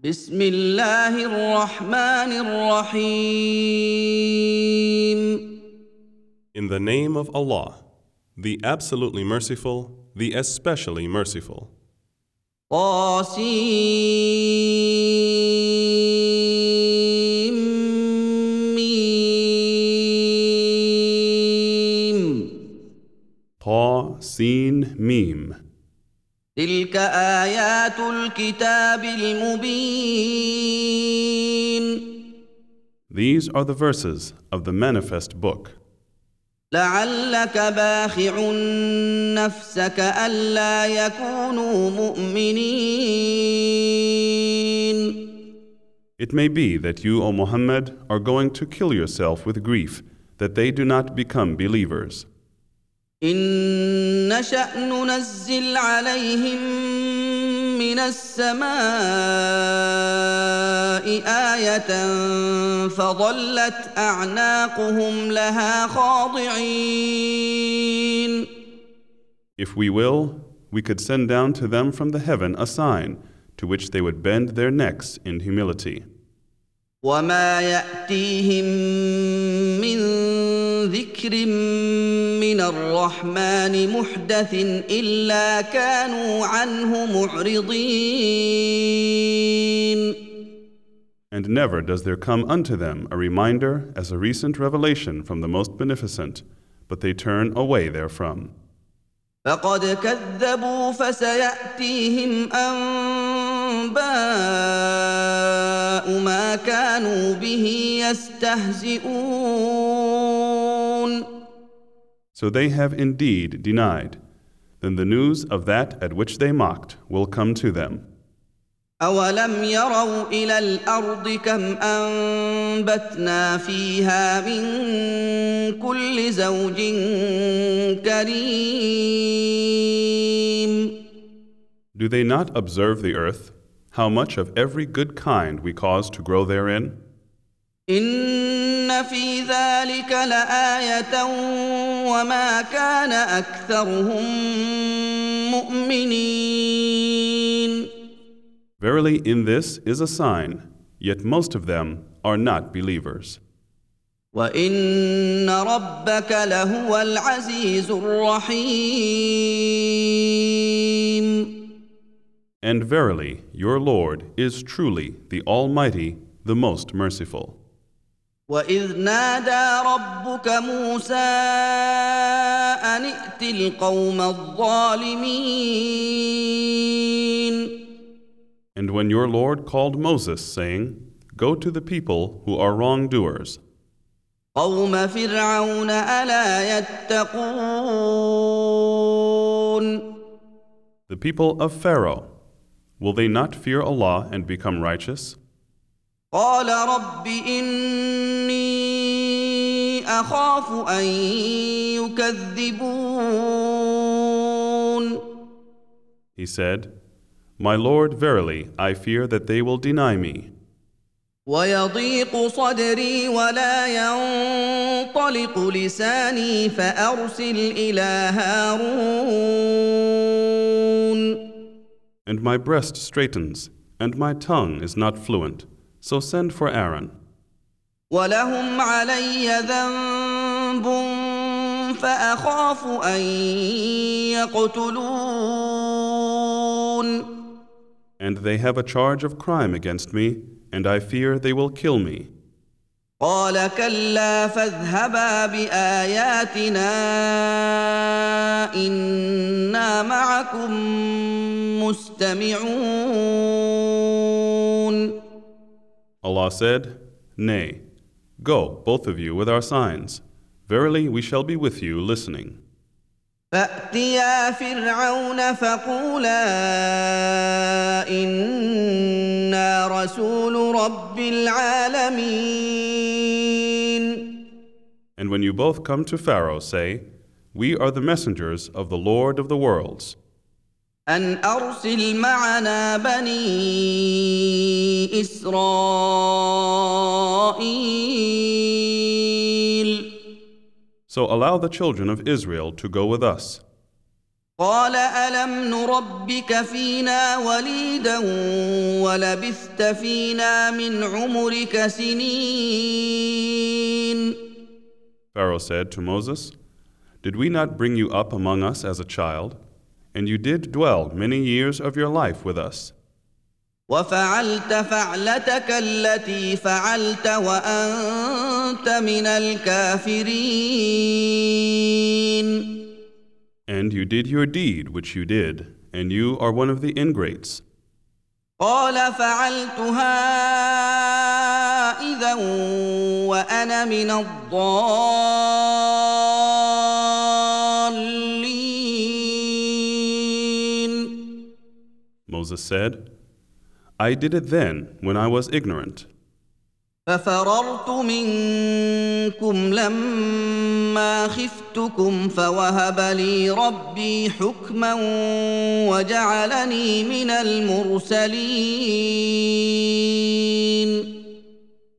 بسم الله الرحمن الرحيم In the name of Allah, the absolutely merciful, the especially merciful. طاسيم ميم Ta, Sin, Mim. تلك آيات الكتاب المبين These are the verses of the manifest book. لعلك باخع نفسك ألا يكونوا مؤمنين It may be that you, O Muhammad, are going to kill yourself with grief that they do not become believers. إن نشأ ننزل عليهم من السماء آية فظلت أعناقهم لها خاضعين If we will, we could send down to them from the heaven a sign to which they would bend their necks in humility. وما يأتيهم من ذكر من الرحمن محدث إلا كانوا عنه معرضين And never does there come unto them a reminder as a recent revelation from the Most Beneficent, but they turn away therefrom. فقد كذبوا فسيأتيهم أنباء ما كانوا به يستهزئون So they have indeed denied. Then the news of that at which they mocked will come to them. أولم يروا إلى الأرض كم أنبتنا فيها من كل زوج كريم Do they not observe the earth, how much of every good kind we cause to grow therein? إن في ذلك لآية وما كان أكثرهم مؤمنين Verily, in this is a sign, yet most of them are not believers. وإن ربك لهو العزيز الرحيم And verily, your Lord is truly the Almighty, the most merciful. واذ نادى ربك موسى ان ائت القوم الظالمين And when your Lord called Moses, saying, Go to the people who are wrongdoers, قوم فرعون الا يتقون the people of Pharaoh, will they not fear Allah and become righteous? قال رب اني اخاف ان يكذبون He said, My Lord, verily, I fear that they will deny me. ويضيق صدري ولا ينطلق لساني فارسل الى هارون and my breast straitens, and my tongue is not fluent. So send for Aaron. And they have a charge of crime against me, and I fear they will kill me. قال كلا فاذهبا باياتنا أنا معكم مستمعون Allah said, Nay, go, both of you, with our signs. Verily, we shall be with you listening. فاتيا فرعون فقولا أنا رسول رب العالمين And when you both come to Pharaoh, say, We are the messengers of the Lord of the worlds. ان ارسل معنا بني اسرائيل So allow the children of Israel to go with us. قال الم نربك فينا وليدا ولبثت فينا من عمرك سنين Pharaoh said to Moses, Did we not bring you up among us as a child? And you did dwell many years of your life with us. وفعلت فعلتك التي فعلت وانت من الكافرين And you did your deed which you did, and you are one of the ingrates. قال فعلتها اذا وأنا من الضالين Moses said, I did it then when I was ignorant. ففررت منكم لما خفتكم فوهب لي ربي حكما وجعلني من المرسلين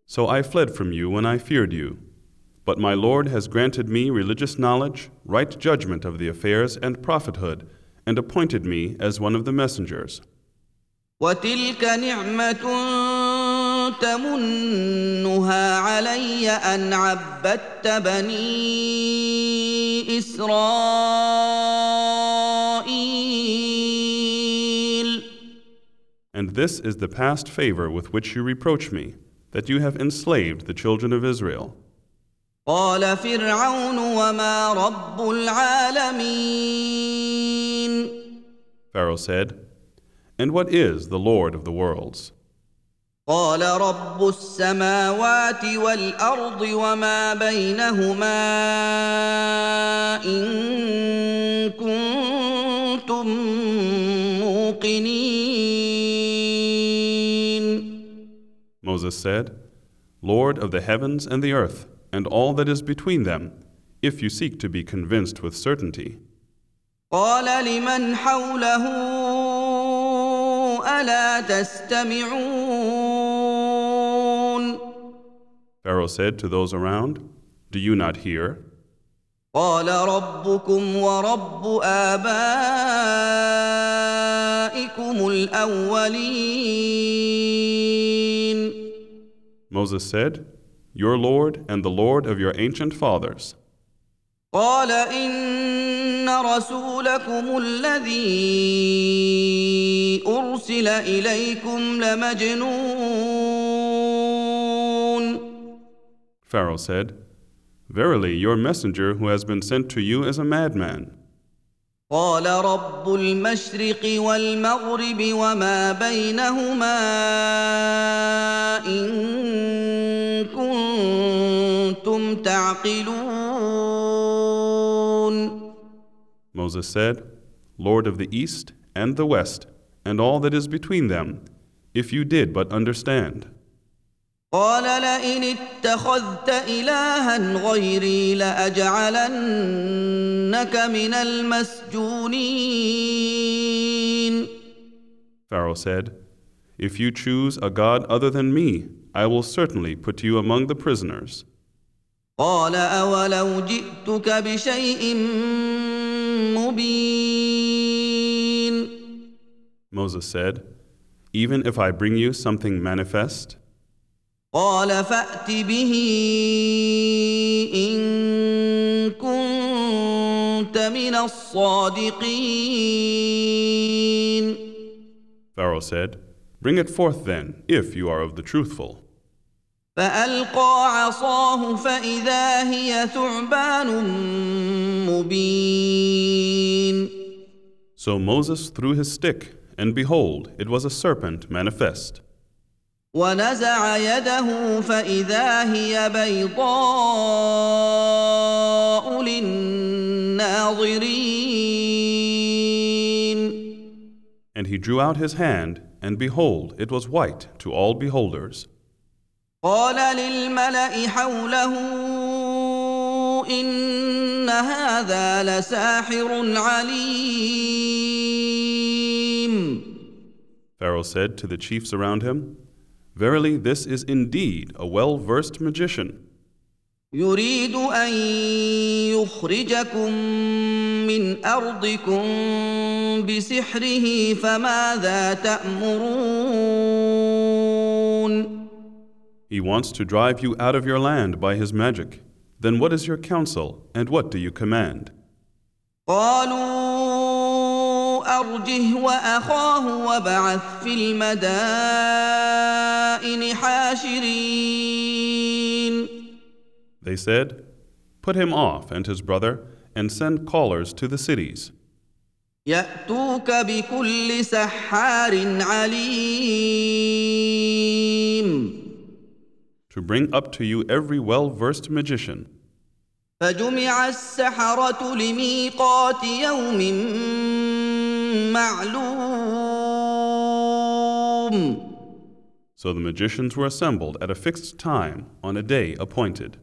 So I fled from you when I feared you. But my Lord has granted me religious knowledge, right judgment of the affairs, and prophethood, and appointed me as one of the messengers. وتلك نعمه تمنها علي ان عبدت بني اسرائيل And this is the past favor with which you reproach me, that you have enslaved the children of Israel. قال فرعون وما رب العالمين Pharaoh said, And what is the Lord of the worlds? قال رب السماوات والارض وما بينهما ان كنتم موقنين Moses said, Lord of the heavens and the earth, and all that is between them, if you seek to be convinced with certainty. قال لمن حوله الا تستمعون Pharaoh said to those around, Do you not hear? قال ربكم ورب ابائكم الاولين Moses said, Your Lord and the Lord of your ancient fathers. قال ان رسولكم الذي ارسل اليكم لمجنون Pharaoh said, Verily, your messenger who has been sent to you is a madman. قال رب المشرق والمغرب وما بينهما ان كنتم تعقلون Moses said, Lord of the east and the west, and all that is between them, if you did but understand. قال لئن اتخذت الها غيري لاجعلنك من المسجونين Pharaoh said, If you choose a god other than me, I will certainly put you among the prisoners. قال اولو جئتك بشيء مبين Moses said, Even if I bring you something manifest, قال فات به ان كنت من الصادقين Pharaoh said, Bring it forth then, if you are of the truthful. فالقى عصاه فاذا هي ثعبان مبين So Moses threw his stick, and behold, it was a serpent manifest. ونزع يده فاذا هي بيضاء للناظرين And he drew out his hand, and behold, it was white to all beholders. قال للملا حوله ان هذا لساحر عليم Pharaoh said to the chiefs around him, Verily, this is indeed a well versed magician. يريد ان يخرجكم من ارضكم بسحره فماذا تامرون He wants to drive you out of your land by his magic. Then what is your counsel, and what do you command? قالوا ارجه واخاه وابعث في المدائن حاشرين They said, Put him off and his brother, and send callers to the cities, ياتوك بكل سحار عليم to bring up to you every well versed magician. فجمع السحرة لميقات يوم معلوم So the magicians were assembled at a fixed time on a day appointed.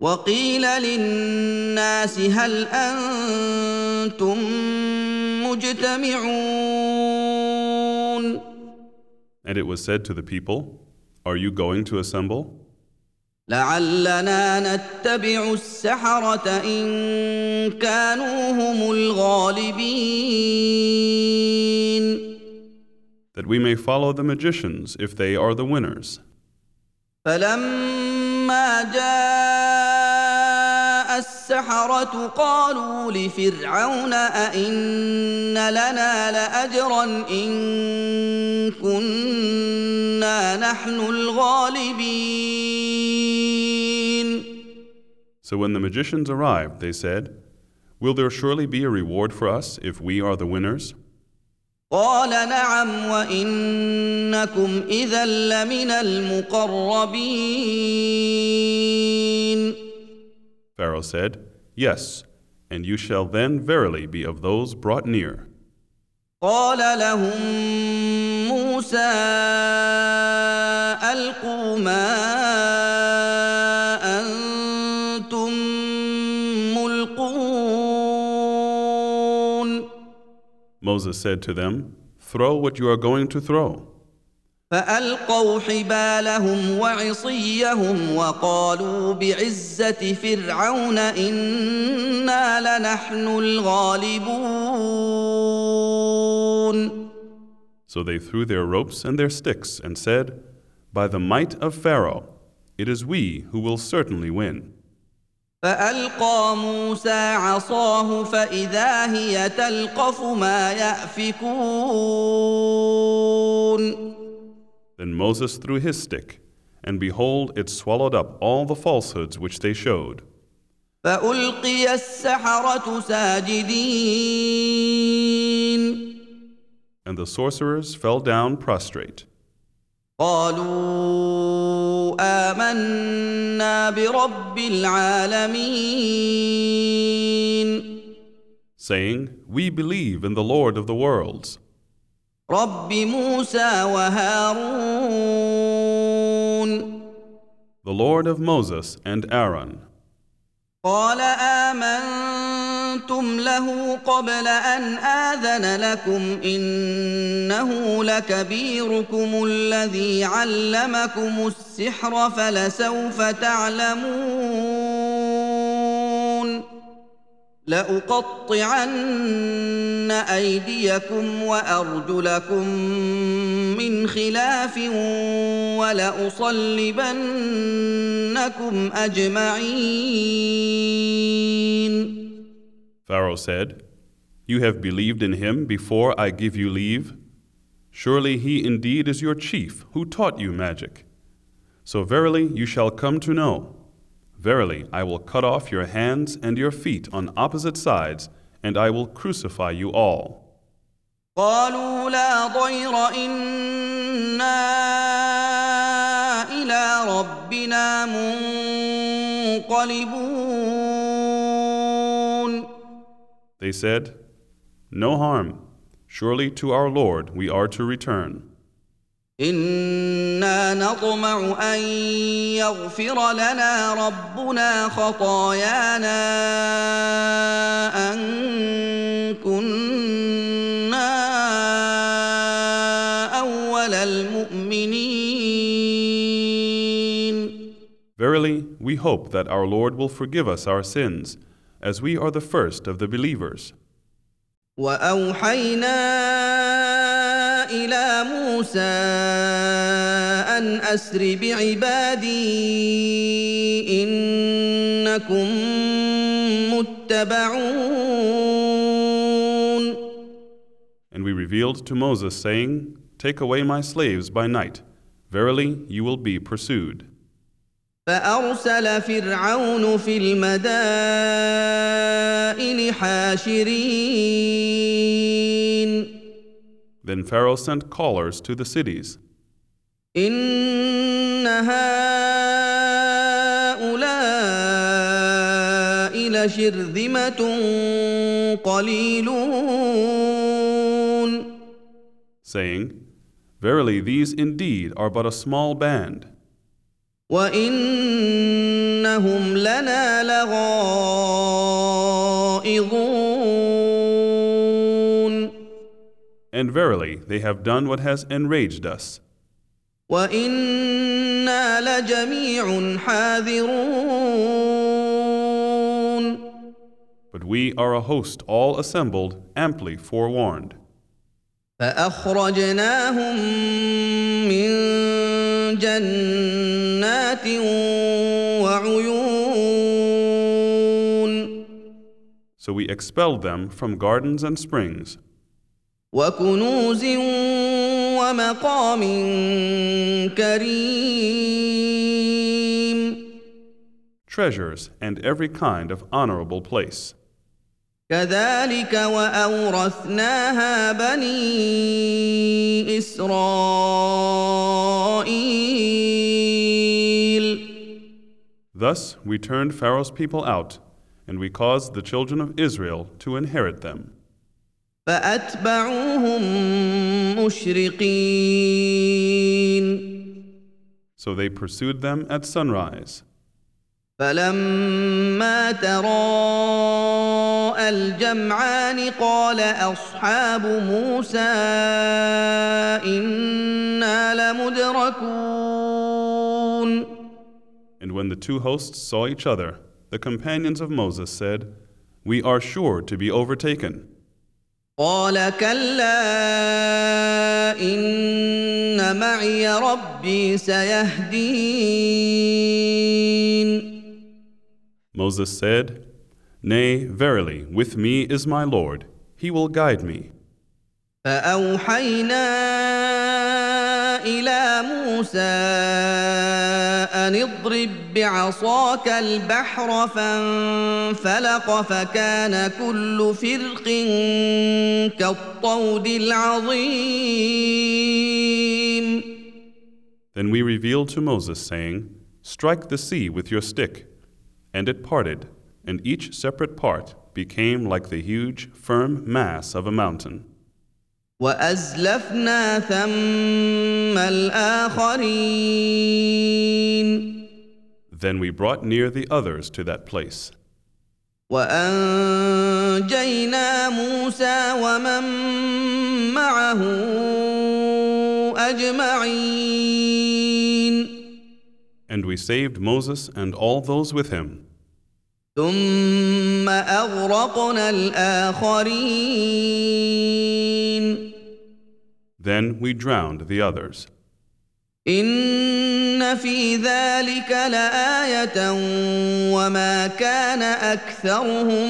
وقيل للناس هل أنتم مجتمعون And it was said to the people, Are you going to assemble? لعلنا نتبع السحرة إن كانوا هم الغالبين That we may follow the magicians if they are the winners. فلما جاء السحرة قالوا لفرعون أئن لنا لأجرا إن كنا نحن الغالبين So when the magicians arrived, they said, Will there surely be a reward for us if we are the winners? قال نعم وإنكم إذا لمن المقربين Pharaoh said, Yes, and you shall then verily be of those brought near. قال لهم موسى ألقوا ما أنتم ملقون Moses said to them, Throw what you are going to throw. فألقوا حبالهم وعصيهم وقالوا بعزة فرعون إنا لنحن الغالبون So they threw their ropes and their sticks and said, By the might of Pharaoh, it is we who will certainly win. فالقى موسى عصاه فاذا هي تلقف ما يافكون Then Moses threw his stick, and behold, it swallowed up all the falsehoods which they showed. فالقي السحره ساجدين And the sorcerers fell down prostrate. قالوا امنا برب العالمين saying, We believe in the Lord of the worlds, رب موسى وهارون the Lord of Moses and Aaron. قال امنتم له قبل ان اذن لكم انه لكبيركم الذي علمكم السحر فلسوف تعلمون لاقطعن ايديكم وارجلكم من خلاف ولأصلبنكم أجمعين Pharaoh said, You have believed in him before I give you leave? Surely he indeed is your chief who taught you magic. So verily you shall come to know. Verily I will cut off your hands and your feet on opposite sides, and I will crucify you all. قالوا لا ضير إنا إلى ربنا منقلبون They said, No harm. Surely to our Lord we are to return. إنا نطمع أن يغفر لنا ربنا خطايانا أن كنا أول المؤمنين Verily, we hope that our Lord will forgive us our sins, as we are the first of the believers. واوحينا الى موسى ان اسر بعبادي انكم متبعون And we revealed to Moses, saying, Take away my slaves by night. Verily, you will be pursued. فارسل فرعون في المدائن حاشرين Then Pharaoh sent callers to the cities. ان هؤلاء لشرذمه قليلون saying, Verily, these indeed are but a small band, وانهم لنا لغائظون and verily, they have done what has enraged us, وانا لجميع حاذرون but we are a host all assembled, amply forewarned. فاخرجناهم من جنات وعيون So we expelled them from gardens and springs, وكنوز ومقام كريم treasures, and every kind of honorable place. كذلك واورثناها بني اسرائيل Thus we turned Pharaoh's people out, and we caused the children of Israel to inherit them. فاتبعوهم مشرقين So they pursued them at sunrise. فلما تراءى الجمعان قال اصحاب موسى أنا لمدركون And when the two hosts saw each other, the companions of Moses said, We are sure to be overtaken. قال كلا ان معي ربي سيهدين Moses said, Nay, verily, with me is my Lord. He will guide me. فأوحينا إلى موسى أن اضرب بعصاك البحر فانفلق فكان كل فرق كالطود العظيم Then we revealed to Moses, saying, Strike the sea with your stick. And it parted, and each separate part became like the huge, firm mass of a mountain. وأزلفنا ثم الآخرين Then we brought near the others to that place. وانجينا موسى ومن معه اجمعين And we saved Moses and all those with him. ثم اغرقنا الاخرين Then we drowned the others. ان في ذلك لايه وما كان اكثرهم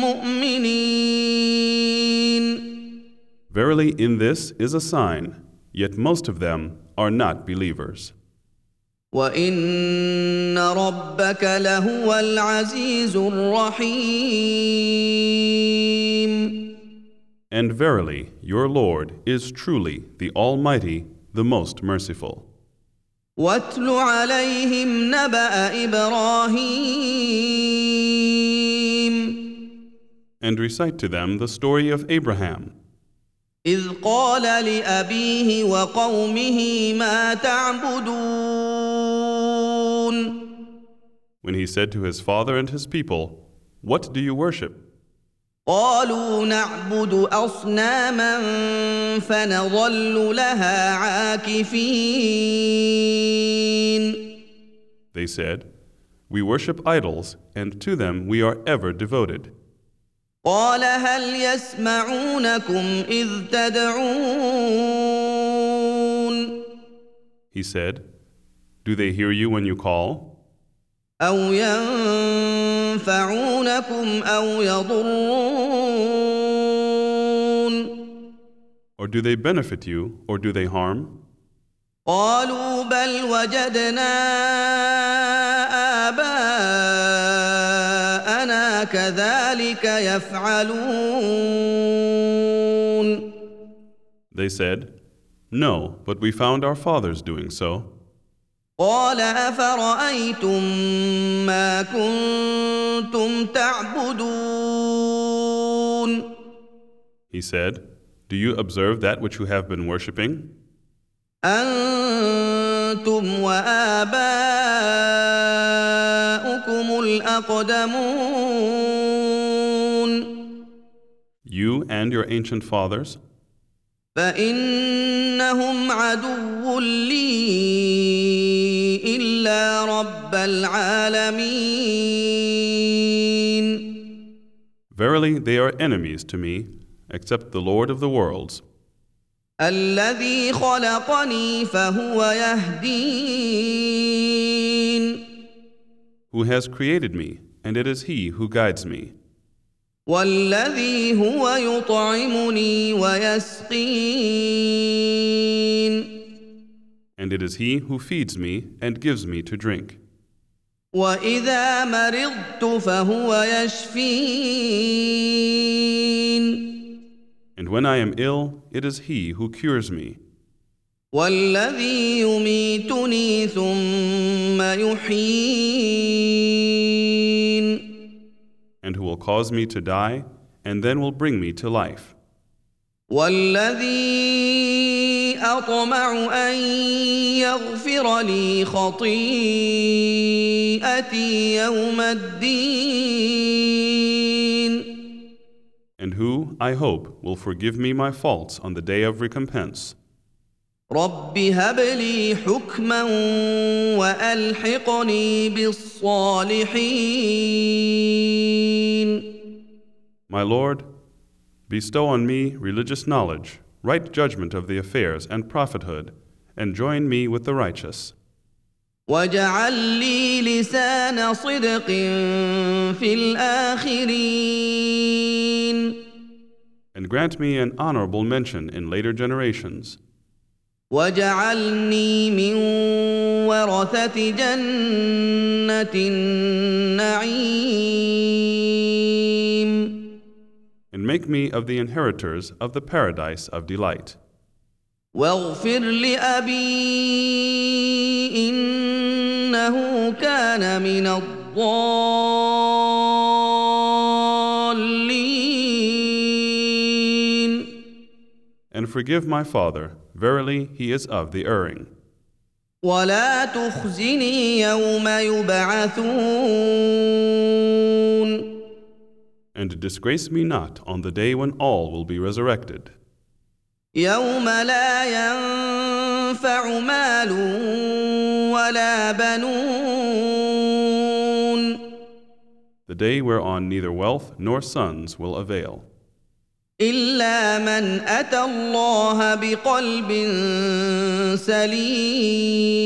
مؤمنين Verily, in this is a sign, yet most of them are not believers. وان ربك لهو العزيز الرحيم And verily, your Lord is truly the Almighty, the most merciful. واتل عليهم نبا ابراهيم And recite to them the story of Abraham, اذ قال لابيه وقومه ما تعبدون when he said to his father and his people, What do you worship? قالوا نعبد اصناما فنظل لها عاكفين They said, We worship idols, and to them we are ever devoted. قال هل يسمعونكم إذ تدعون He said, Do they hear you when you call? أو ينفعونكم أو يضرون Or do they benefit you, or do they harm? قالوا بل وجدنا آباءنا كذلك يفعلون They said, No, but we found our fathers doing so. قال أفرأيتم ما كنتم تعبدون He said, Do you observe that which you have been worshipping? أنتم وآباؤكم الأقدمون You and your ancient fathers? فإنهم عدو لي إلا رب العالمين Verily, they are enemies to me, except the Lord of the worlds, الذي خلقني فهو يهدين who has created me, and it is He who guides me, والذي هو يطعمني ويسقين and it is He who feeds me and gives me to drink. واذا مرضت فهو يشفين And when I am ill, it is He who cures me, والذي يميتني ثم يحيين and who will cause me to die, and then will bring me to life, والذي اطمع ان يغفر لي خطيئتي يوم الدين and who, I hope, will forgive me my faults on the day of recompense. رب هب لي حكما والحقني بالصالحين My Lord, bestow on me religious knowledge, right judgment of the affairs, and prophethood, and join me with the righteous. واجعل لي لسان صدق في الاخرين And grant me an honorable mention in later generations, واجعلني من ورثة جنة النعيم and make me of the inheritors of the paradise of delight. واغفر لأبي إنه كان من الضالين And forgive my father, verily he is of the erring. ولا تخزني يوم يبعثون And disgrace me not on the day when all will be resurrected, يوم لا ينفع مال ولا بنون the day whereon neither wealth nor sons will avail, إلا من أتى الله بقلب سليم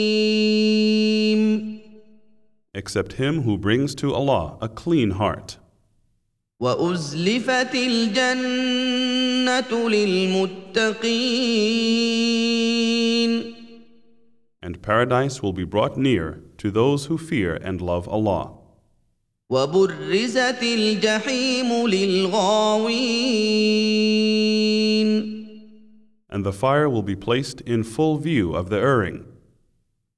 except him who brings to Allah a clean heart. وأزلفت الجنة للمتقين And paradise will be brought near to those who fear and love Allah. وبرزت الجحيم للغاوين And the fire will be placed in full view of the erring.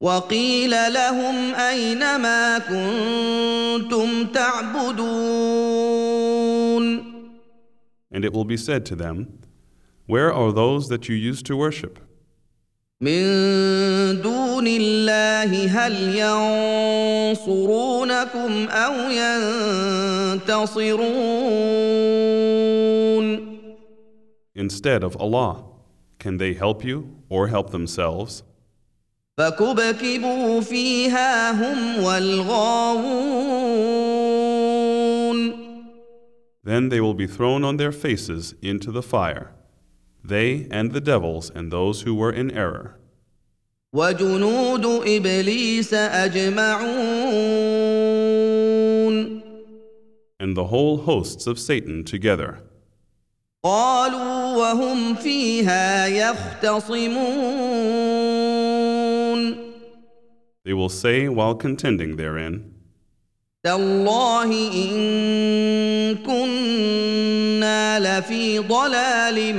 وقيل لهم أين ما كنتم تعبدون And it will be said to them, Where are those that you used to worship? من دون الله هل ينصرونكم أو ينتصرون Instead of Allah, can they help you or help themselves? فكبكبوا فيها هم والغاوون Then they will be thrown on their faces into the fire, they and the devils and those who were in error. وجنود ابليس اجمعون and the whole hosts of Satan together. قالوا وهم فيها يختصمون They will say while contending therein, تالله ان كنا لفي ضلال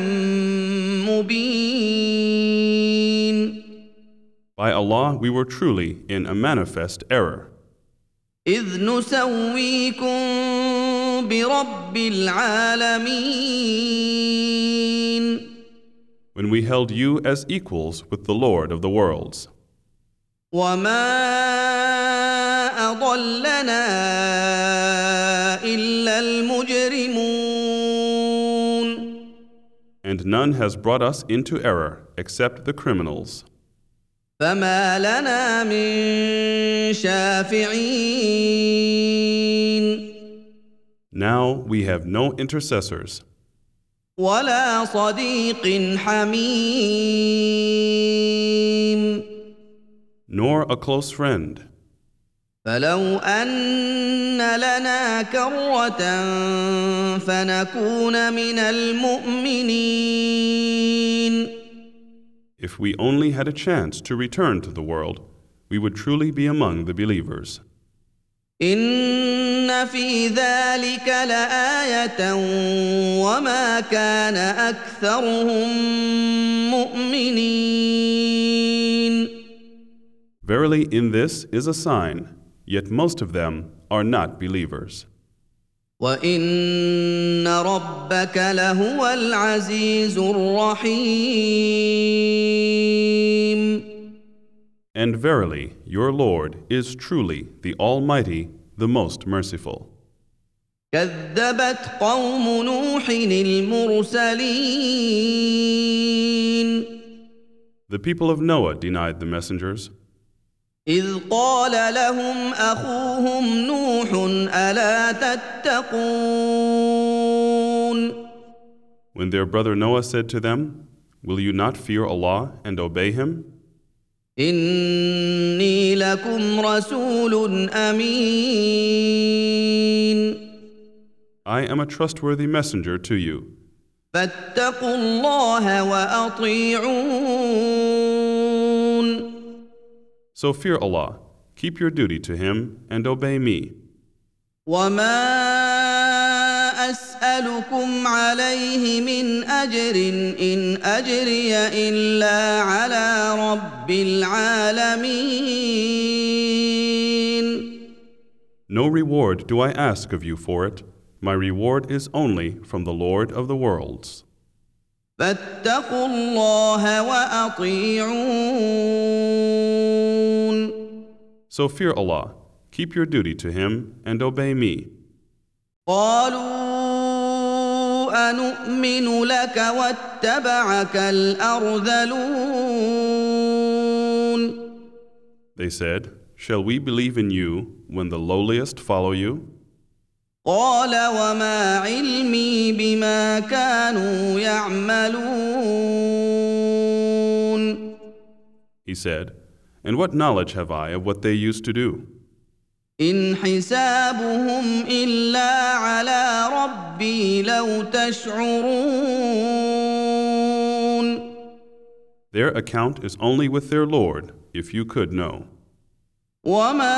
مبين By Allah, we were truly in a manifest error. اذ نسويكم برب العالمين When we held you as equals with the Lord of the worlds. وما اضلنا الا المجرمون And none has brought us into error except the criminals. فما لنا من شافعين Now we have no intercessors, ولا صديق حميم nor a close friend. فلو ان لنا كره فنكون من المؤمنين If we only had a chance to return to the world, we would truly be among the believers. ان في ذلك لايه وما كان اكثرهم مؤمنين Verily, in this is a sign, yet most of them are not believers. وان ربك لهو العزيز الرحيم And verily, your Lord is truly the Almighty, the most merciful. كذبت قوم نوح المرسلين The people of Noah denied the messengers اذ قال لهم اخوهم نوح الا تتقون when their brother Noah said to them, Will you not fear Allah and obey Him? اني لكم رسول امين I am a trustworthy messenger to you. فاتقوا الله واطيعون So fear Allah, keep your duty to Him, and obey me. وما اسالكم عليه من اجر ان اجري الا على رب العالمين No reward do I ask of you for it. My reward is only from the Lord of the worlds. فاتقوا الله واطيعون So fear Allah, keep your duty to Him, and obey me. قالوا انومن لك واتبعك الارذلون They said, Shall we believe in you when the lowliest follow you? قال وما علمي بما كانوا يعملون He said, And what knowledge have I of what they used to do? ان حسابهم الا على ربي لو تشعرون Their account is only with their Lord, if you could know. وما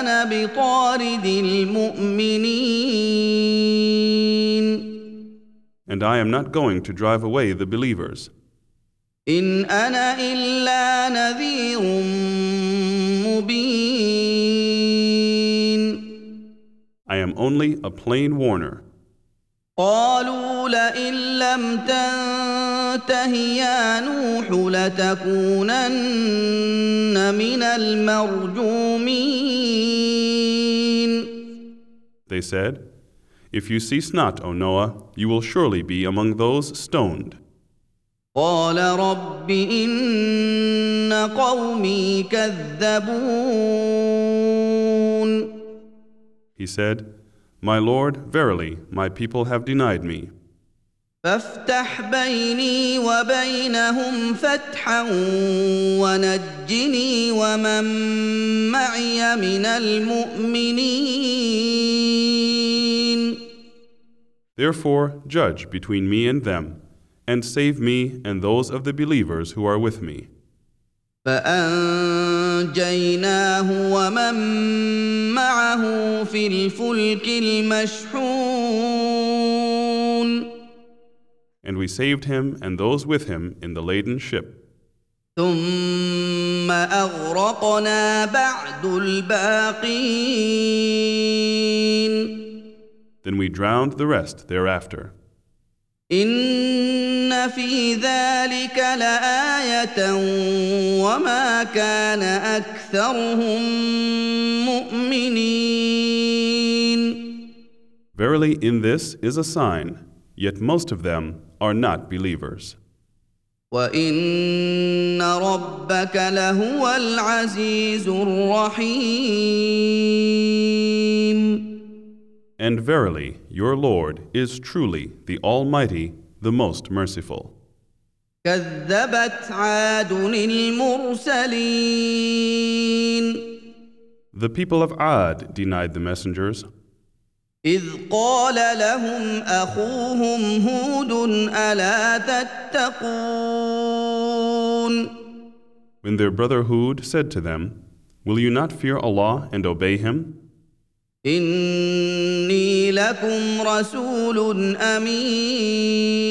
انا بطارد المؤمنين And I am not going to drive away the believers. ان انا الا نذير مبين I am only a plain warner. قالوا لئن لم تنته يا نوح لتكونن من المرجومين They said, If you cease not, O Noah, you will surely be among those stoned. قال رب إن قومي كذبون He said, My Lord, verily, my people have denied me. فافتح بيني وبينهم فتحا ونجني ومن معي من المؤمنين Therefore, judge between me and them, and save me and those of the believers who are with me. فانجيناه ومن معه في الفلك المشحون And we saved him and those with him in the laden ship. ثم اغرقنا بعد الباقين Then we drowned the rest thereafter. ان في ذلك لايه وما كان اكثرهم مؤمنين Verily, in this is a sign, yet most of them are not believers. وان ربك لهو العزيز الرحيم And verily, your Lord is truly the Almighty, the most merciful. كذبت عاد المرسلين The people of Ad denied the messengers اذ قال لهم اخوهم هود الا تتقون when their brother Hud said to them, Will you not fear Allah and obey Him? اني لكم رسول امين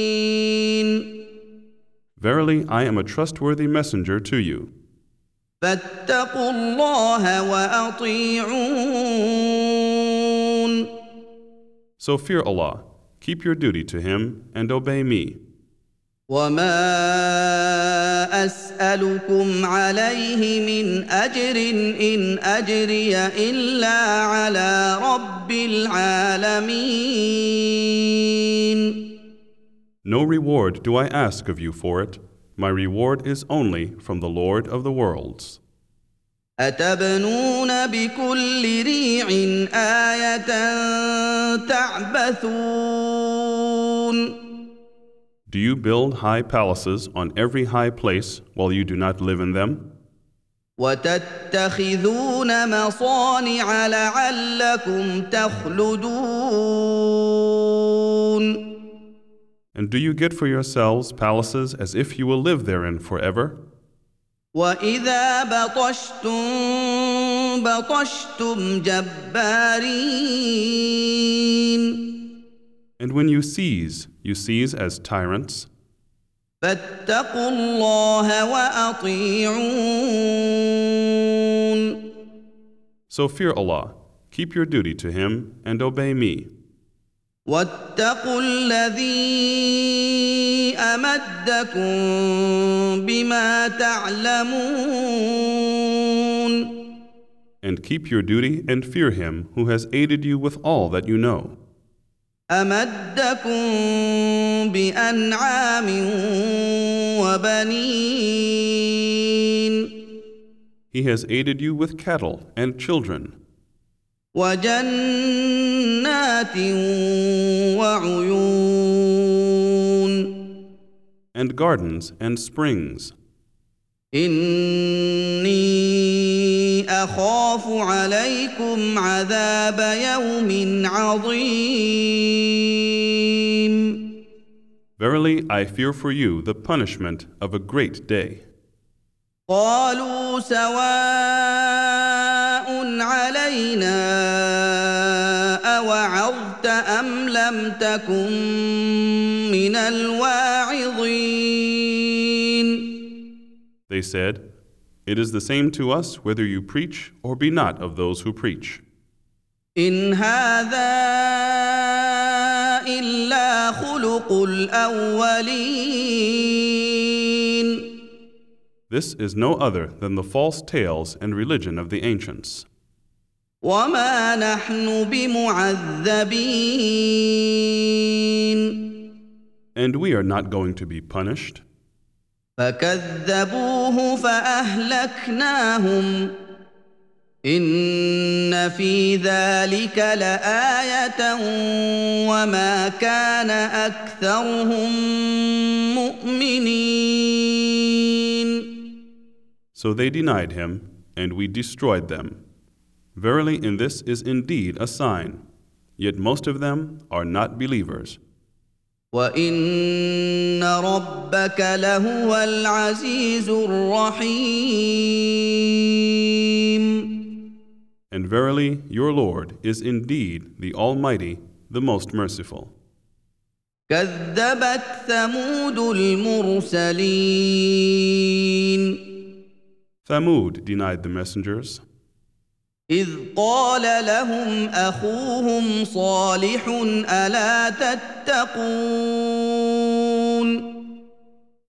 Verily, I am a trustworthy messenger to you. فاتقوا الله واطيعون So fear Allah, keep your duty to Him, and obey me. وما اسالكم عليه من اجر ان اجري الا على رب العالمين No reward do I ask of you for it. My reward is only from the Lord of the worlds. اتبنون بكل ريع إيه تعبثون Do you build high palaces on every high place while you do not live in them? وتتخذون مصانع لعلكم تخلدون And do you get for yourselves palaces as if you will live therein forever? واذا بطشتم بطشتم جبارين And when you seize, you seize as tyrants. فاتقوا الله واطيعون So fear Allah, keep your duty to Him, and obey me. واتقوا الذي امدكم بما تعلمون And keep your duty and fear Him who has aided you with all that you know. امدكم بانعام وبنين He has aided you with cattle and children, وجنات وعيون and gardens and springs. إني أخاف عليكم عذاب يوم عظيم Verily, I fear for you the punishment of a great day. قالوا سواء علينا أوعظت أم لم تكن من الواعظين They said, It is the same to us whether you preach or be not of those who preach. ان هذا الا خلق الاولين This is no other than the false tales and religion of the ancients. وما نحن بمعذبين And we are not going to be punished. فكذبوه فاهلكناهم ان في ذلك لايه وما كان اكثرهم مؤمنين So they denied him, and we destroyed them. Verily, in this is indeed a sign, yet most of them are not believers. وان ربك لهو العزيز الرحيم And verily, your Lord is indeed the Almighty, the most merciful. كذبت ثمود المرسلين Thamud denied the messengers, اذ قال لهم اخوهم صالح الا تتقون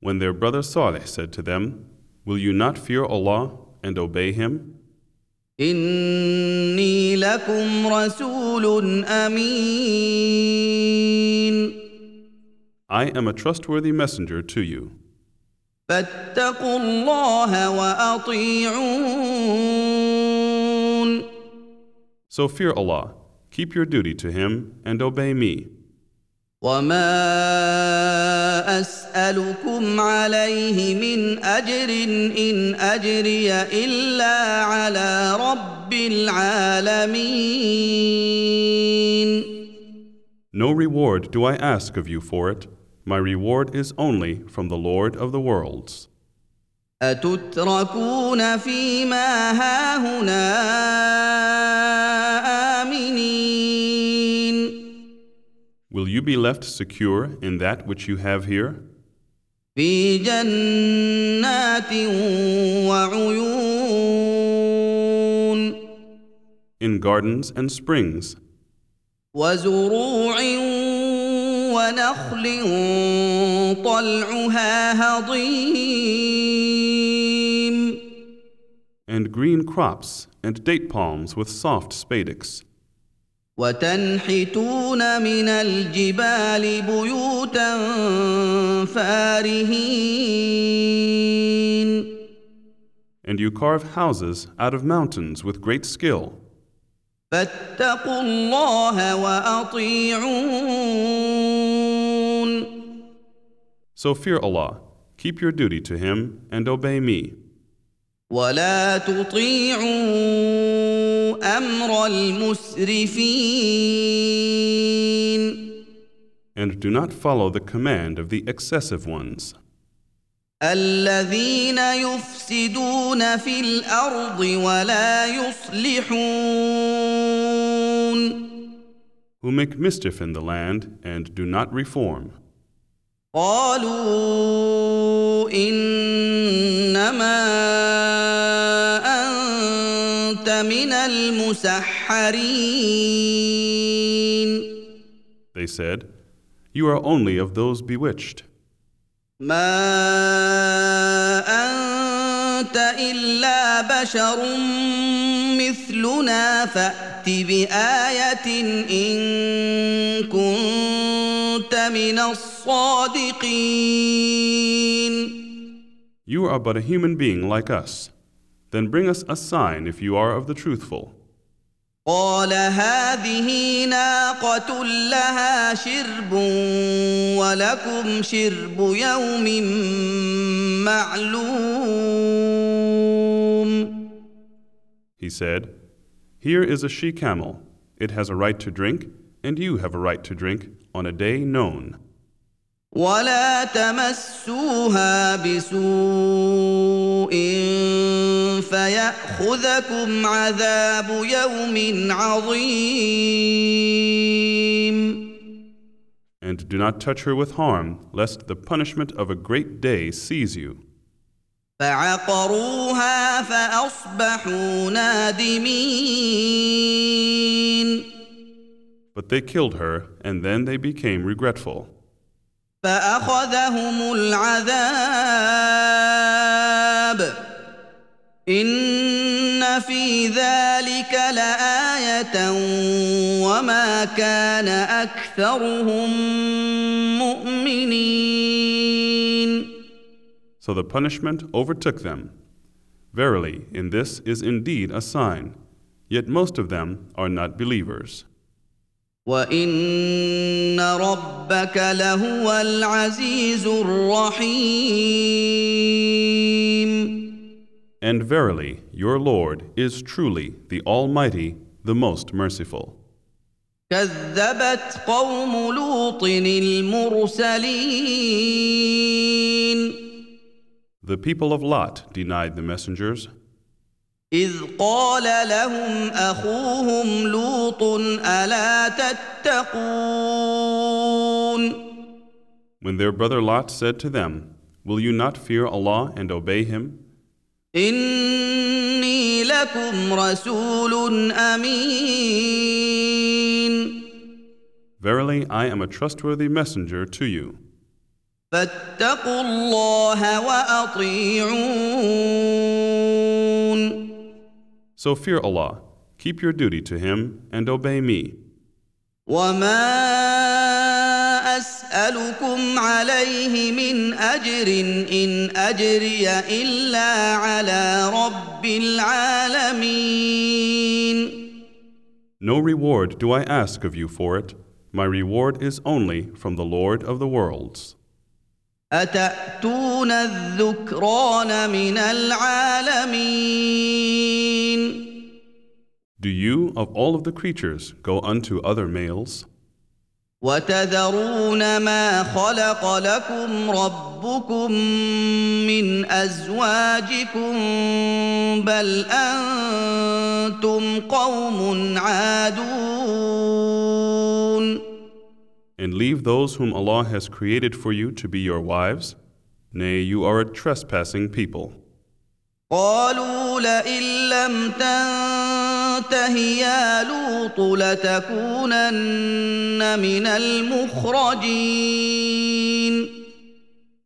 when their brother Saleh said to them, Will you not fear Allah and obey Him? اني لكم رسول امين I am a trustworthy messenger to you. فاتقوا الله واطيعون So fear Allah, keep your duty to Him, and obey me. وما اسالكم عليه من اجر ان اجري الا على رب العالمين No reward do I ask of you for it. My reward is only from the Lord of the worlds. اتتركون فيما هاهنا Will you be left secure in that which you have here? في جنات وعيون In gardens and springs, وزروع ونخل طلعها هضيم and green crops, and date palms with soft spadix. وتنحتون من الجبال بيوتا فارهين And you carve houses out of mountains with great skill. فاتقوا الله واطيعون So fear Allah, keep your duty to Him, and obey me. ولا تطيعوا أمر المسرفين And do not follow the command of the excessive ones, الذين يفسدون في الأرض ولا يصلحون who make mischief in the land and do not reform. قالوا انما من المسحرين They said, You are only of those bewitched. ما انت الا بشر مثلنا فات بايه ان كنت من الصادقين You are but a human being like us. Then bring us a sign if you are of the truthful. قال هذه ناقة لها شرب ولكم شرب يوم معلوم He said, Here is a she camel. It has a right to drink, and you have a right to drink on a day known. ولا تمسوها بسوء فياخذكم عذاب يوم عظيم And do not touch her with harm, lest the punishment of a great day seize you. فعقروها فاصبحوا نادمين But they killed her, and then they became regretful. فاخذهم العذاب ان في ذلك لايه وما كان اكثرهم مؤمنين So the punishment overtook them. Verily, in this is indeed a sign, yet most of them are not believers. وان ربك لهو العزيز الرحيم And verily, your Lord is truly the Almighty, the most merciful. كذبت قوم لوط المرسلين The people of Lot denied the messengers اذ قال لهم اخوهم لوط الا تتقون when their brother Lot said to them, Will you not fear Allah and obey Him? اني لكم رسول امين Verily, I am a trustworthy messenger to you. فاتقوا الله واطيعون So fear Allah, keep your duty to Him, and obey me. وما اسالكم عليه من اجر ان اجري الا على رب العالمين No reward do I ask of you for it. My reward is only from the Lord of the worlds. اتاتون الذكران من العالمين Do you, of all of the creatures, go unto other males? وتذرون ما خلق لكم ربكم من ازواجكم بل انتم قوم عادون And leave those whom Allah has created for you to be your wives? Nay, you are a trespassing people. قالوا لئن لم تنته يا لوط لتكونن من المخرجين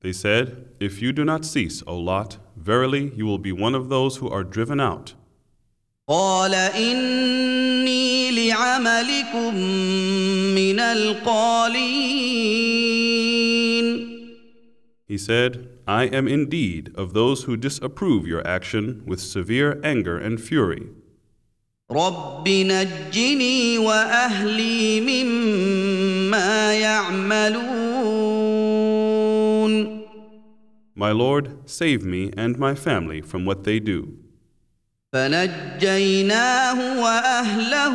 They said, If you do not cease, O Lot, verily you will be one of those who are driven out. قال اني لعملكم من القالين He said, I am indeed of those who disapprove your action with severe anger and fury. رب نجني واهلي مما يعملون My Lord, save me and my family from what they do. فنجيناه واهله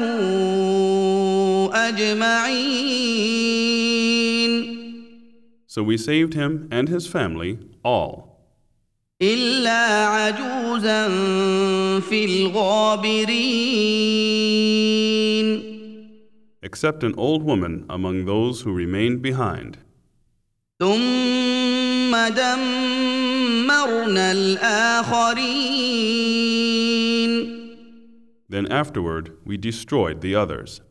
اجمعين So we saved him and his family, all, الا عجوزا في الغابرين except an old woman among those who remained behind. ثم دمرنا الاخرين Then afterward we destroyed the others,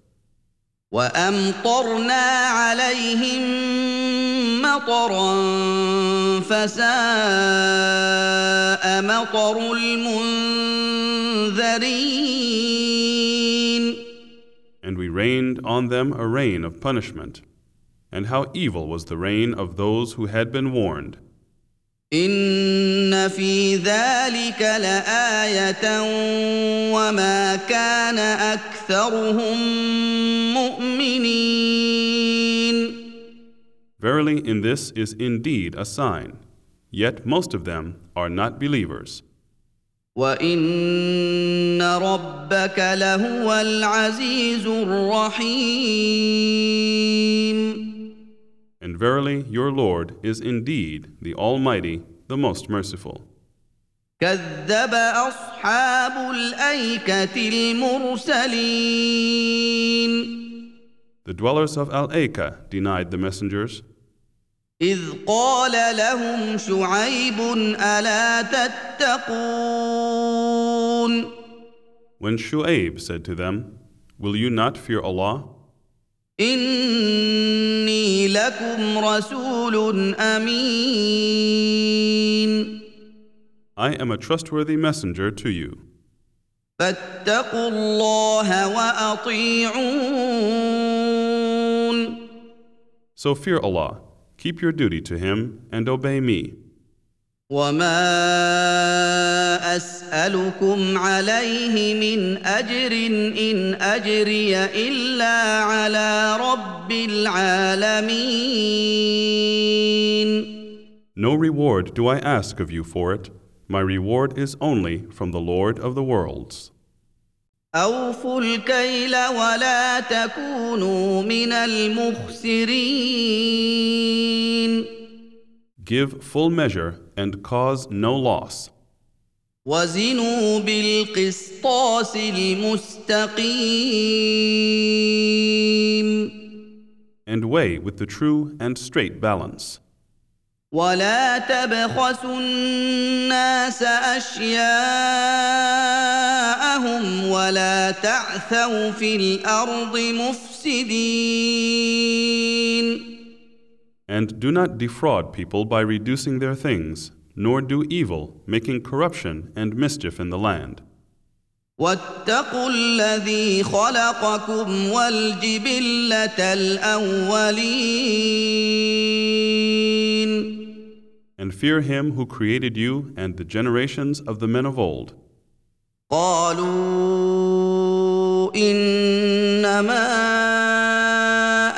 وامطرنا عليهم مطرا فساء مطر المنذرين and we rained on them a rain of punishment. And how evil was the rain of those who had been warned. ان في ذلك لايه وما كان اكثرهم مؤمنين Verily, in this is indeed a sign, yet most of them are not believers. وان ربك لهو العزيز الرحيم And verily, your Lord is indeed the Almighty, the most merciful. كذب اصحاب الايكه المرسلين The dwellers of Al Aika denied the messengers اذ قال لهم شعيب الا تتقون when Shu'aib said to them, Will you not fear Allah? اني لكم رسول امين I am a trustworthy messenger to you. فاتقوا الله واطيعون So fear Allah, keep your duty to Him, and obey me. وما اسالكم عليه من اجر ان اجري الا على رب العالمين No reward do I ask of you for it. My reward is only from the Lord of the worlds. اوفوا الكيل ولا تكونوا من المخسرين Give full measure and cause no loss. وزنوا بالقسطاس المستقيم And weigh with the true and straight balance. ولا تبخسوا الناس اشياءهم ولا تعثوا في الأرض مفسدين And do not defraud people by reducing their things, nor do evil, making corruption and mischief in the land. واتقوا الذي خلقكم والجبله الاولين And fear him who created you and the generations of the men of old. قالوا انما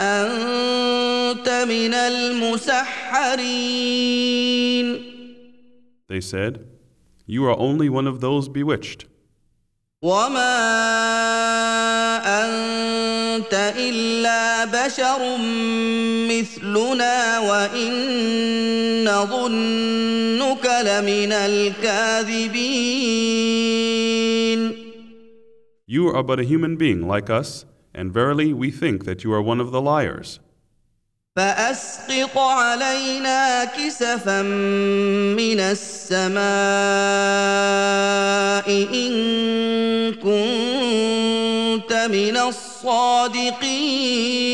انت من المسحرين They said, You are only one of those bewitched, وما انت الا بشر مثلنا وان نظنك لمن الكاذبين You are but a human being like us, and verily we think that you are one of the liars. فاسقط علينا كسفا من السماء ان كنت من الصادقين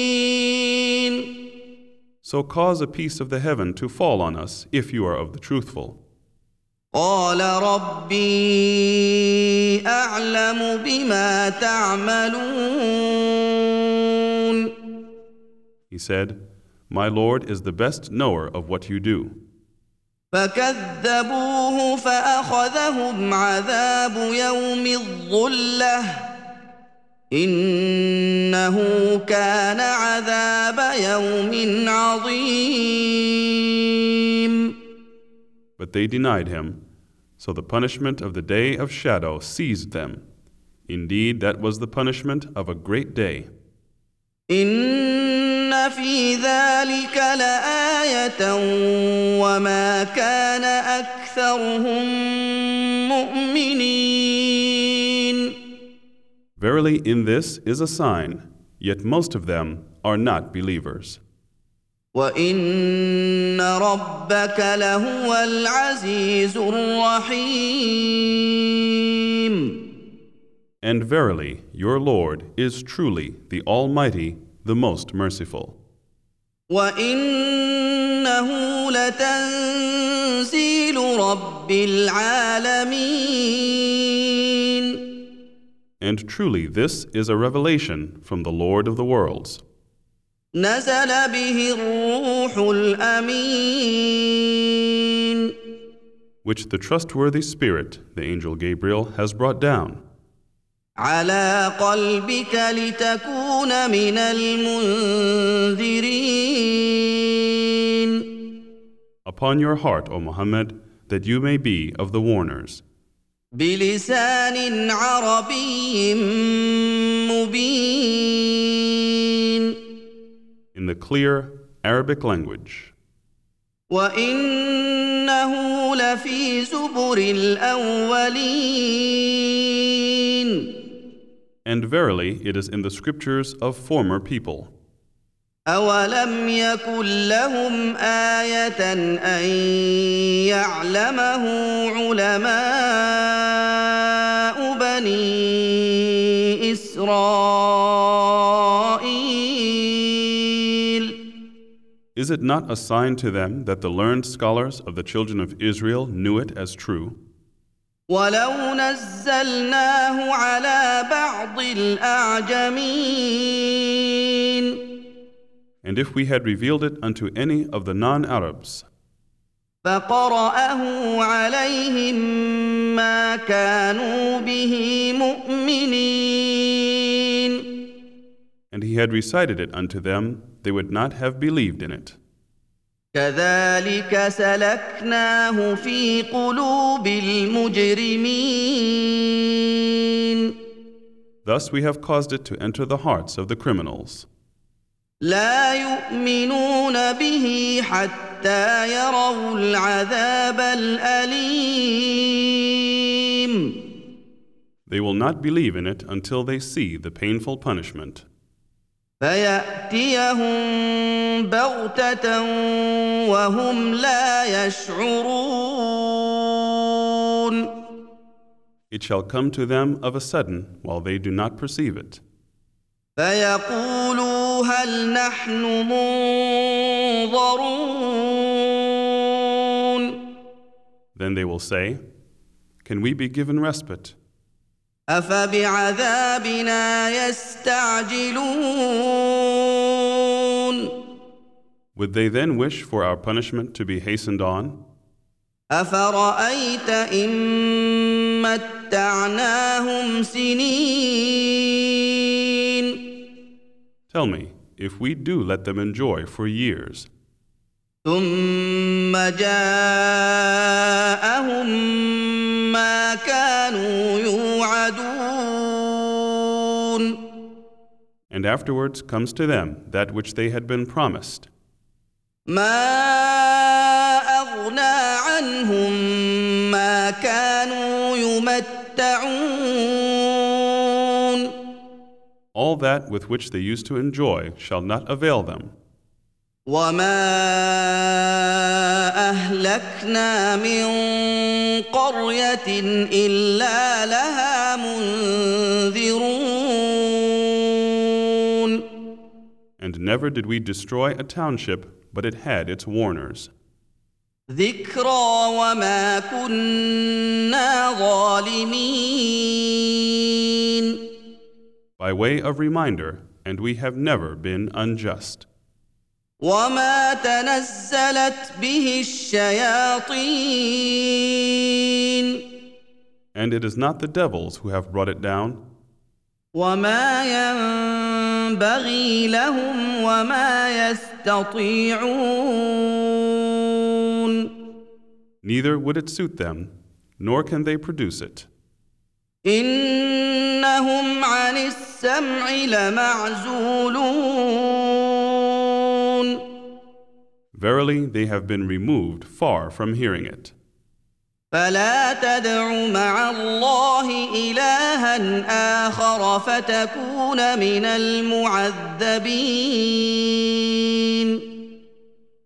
So cause a piece of the heaven to fall on us if you are of the truthful. قال ربي اعلم بما تعملون He said, My Lord is the best knower of what you do. فكذبوه فاخذهم عذاب يوم الظله انه كان عذاب يوم عظيم But they denied him, so the punishment of the day of shadow seized them. Indeed, that was the punishment of a great day. ان في ذلك لايه وما كان اكثرهم Verily, in this is a sign, yet most of them are not believers. وان ربك لهو العزيز الرحيم And verily, your Lord is truly the Almighty, the most merciful. وانه لتنزيل رب العالمين And truly, this is a revelation from the Lord of the worlds. نزل به الروح الامين which the trustworthy Spirit, the angel Gabriel, has brought down, على قلبك لتكون من المنذرين upon your heart, O Muhammad, that you may be of the warners, بلسان عربي مبين in the clear Arabic language. وانه لفي زبر الاولين And verily, it is in the scriptures of former people. اولم يكن لهم إيه ان يعلمه علماء بني اسرائيل Is it not a sign to them that the learned scholars of the children of Israel knew it as true? ولو نزلناه على بعض الاعجمين And if we had revealed it unto any of the non Arabs, فقرأه عليهم ما كانوا به مؤمنين And he had recited it unto them, they would not have believed in it. كذلك سلكناه في قلوب المجرمين Thus we have caused it to enter the hearts of the criminals. لا يؤمنون به حتى يروا العذاب الأليم They will not believe in it until they see the painful punishment. فيأتيهم بغتة وهم لا يشعرون It shall come to them of a sudden while they do not perceive it. فيقولوا هل نحن منظرون Then they will say, Can we be given respite? أفبعذابنا يستعجلون Would they then wish for our punishment to be hastened on? أفرأيت إن متعناهم سنين Tell me, if we do let them enjoy for years, ثم جاءهم ما كانوا يوعدون and afterwards comes to them that which they had been promised, ما أغنى عنهم ما كانوا يمتعون all that with which they used to enjoy shall not avail them. وما أهلكنا من قرية إلا لها منذرون And never did we destroy a township, but it had its warners. ذكرى وما كنا ظالمين By way of reminder, and we have never been unjust. وما تنزلت به الشياطين And it is not the devils who have brought it down, وما ينبغي لهم وما يستطيعون neither would it suit them, nor can they produce it. انهم عن السمع لمعزولون Verily, they have been removed far from hearing it. فلا تدع مع الله الها اخر فتكون من المعذبين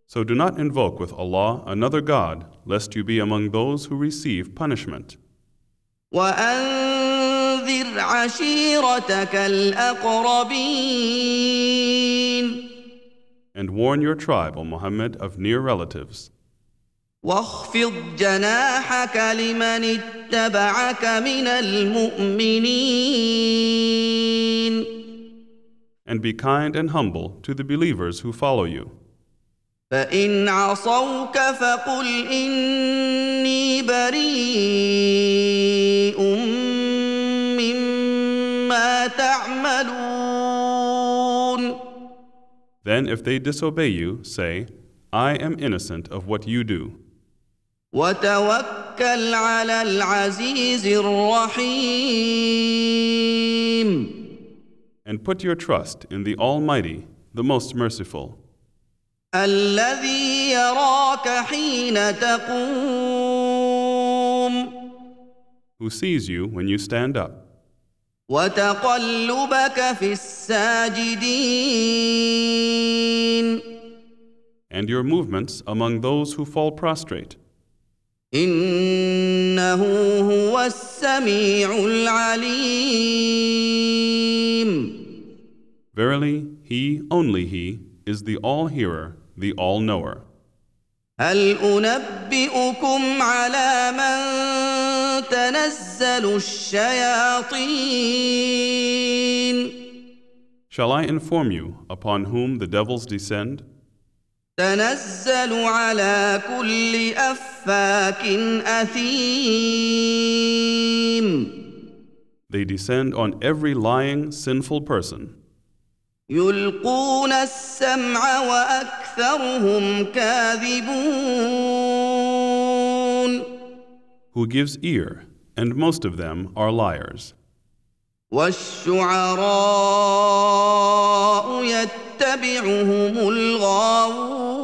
So do not invoke with Allah another God, lest you be among those who receive punishment. وانذر عشيرتك الاقربين And warn your tribe, O Muhammad, of near relatives. واخفض جناحك لمن اتبعك من المؤمنين And be kind and humble to the believers who follow you. فان عصوك فقل اني بريء Then, if they disobey you, say, I am innocent of what you do. وتوكل على العزيز الرحيم And put your trust in the Almighty, the Most Merciful, الذي يراك حين تقوم who sees you when you stand up, وتقلبك في الساجدين and your movements among those who fall prostrate. انه هو السميع العليم Verily, He, only He, is the All Hearer, the All Knower. هل انبئكم على من تنزل الشياطين Shall I inform you upon whom the devils descend? تنزل على كل افاك اثيم They descend on every lying, sinful person. يلقون السمع واكثرهم كاذبون who gives ear, and most of them are liars. والشعراء يتبعهم الغاوون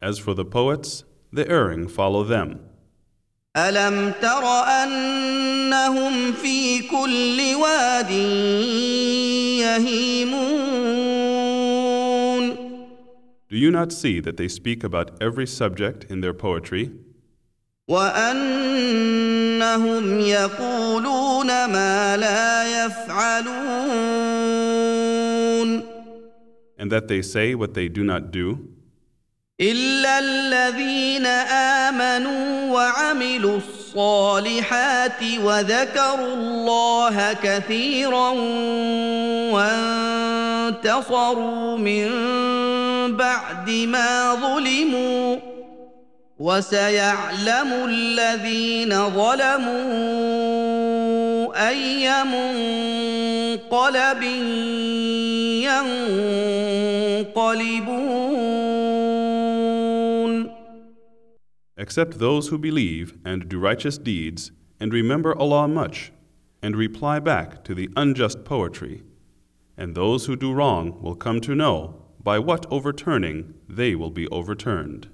As for the poets, the erring follow them. الم تر انهم في كل واد يهيمون Do you not see that they speak about every subject in their poetry, وانهم يقولون ما لا يفعلون and that they say what they do not do? الا الذين امنوا وعملوا الصالحات وذكروا الله كثيرا وانتصروا من بعد ما ظلموا وسيعلم الذين ظلموا اي منقلب ينقلبون Except those who believe and do righteous deeds, and remember Allah much, and reply back to the unjust poetry. And those who do wrong will come to know by what overturning they will be overturned.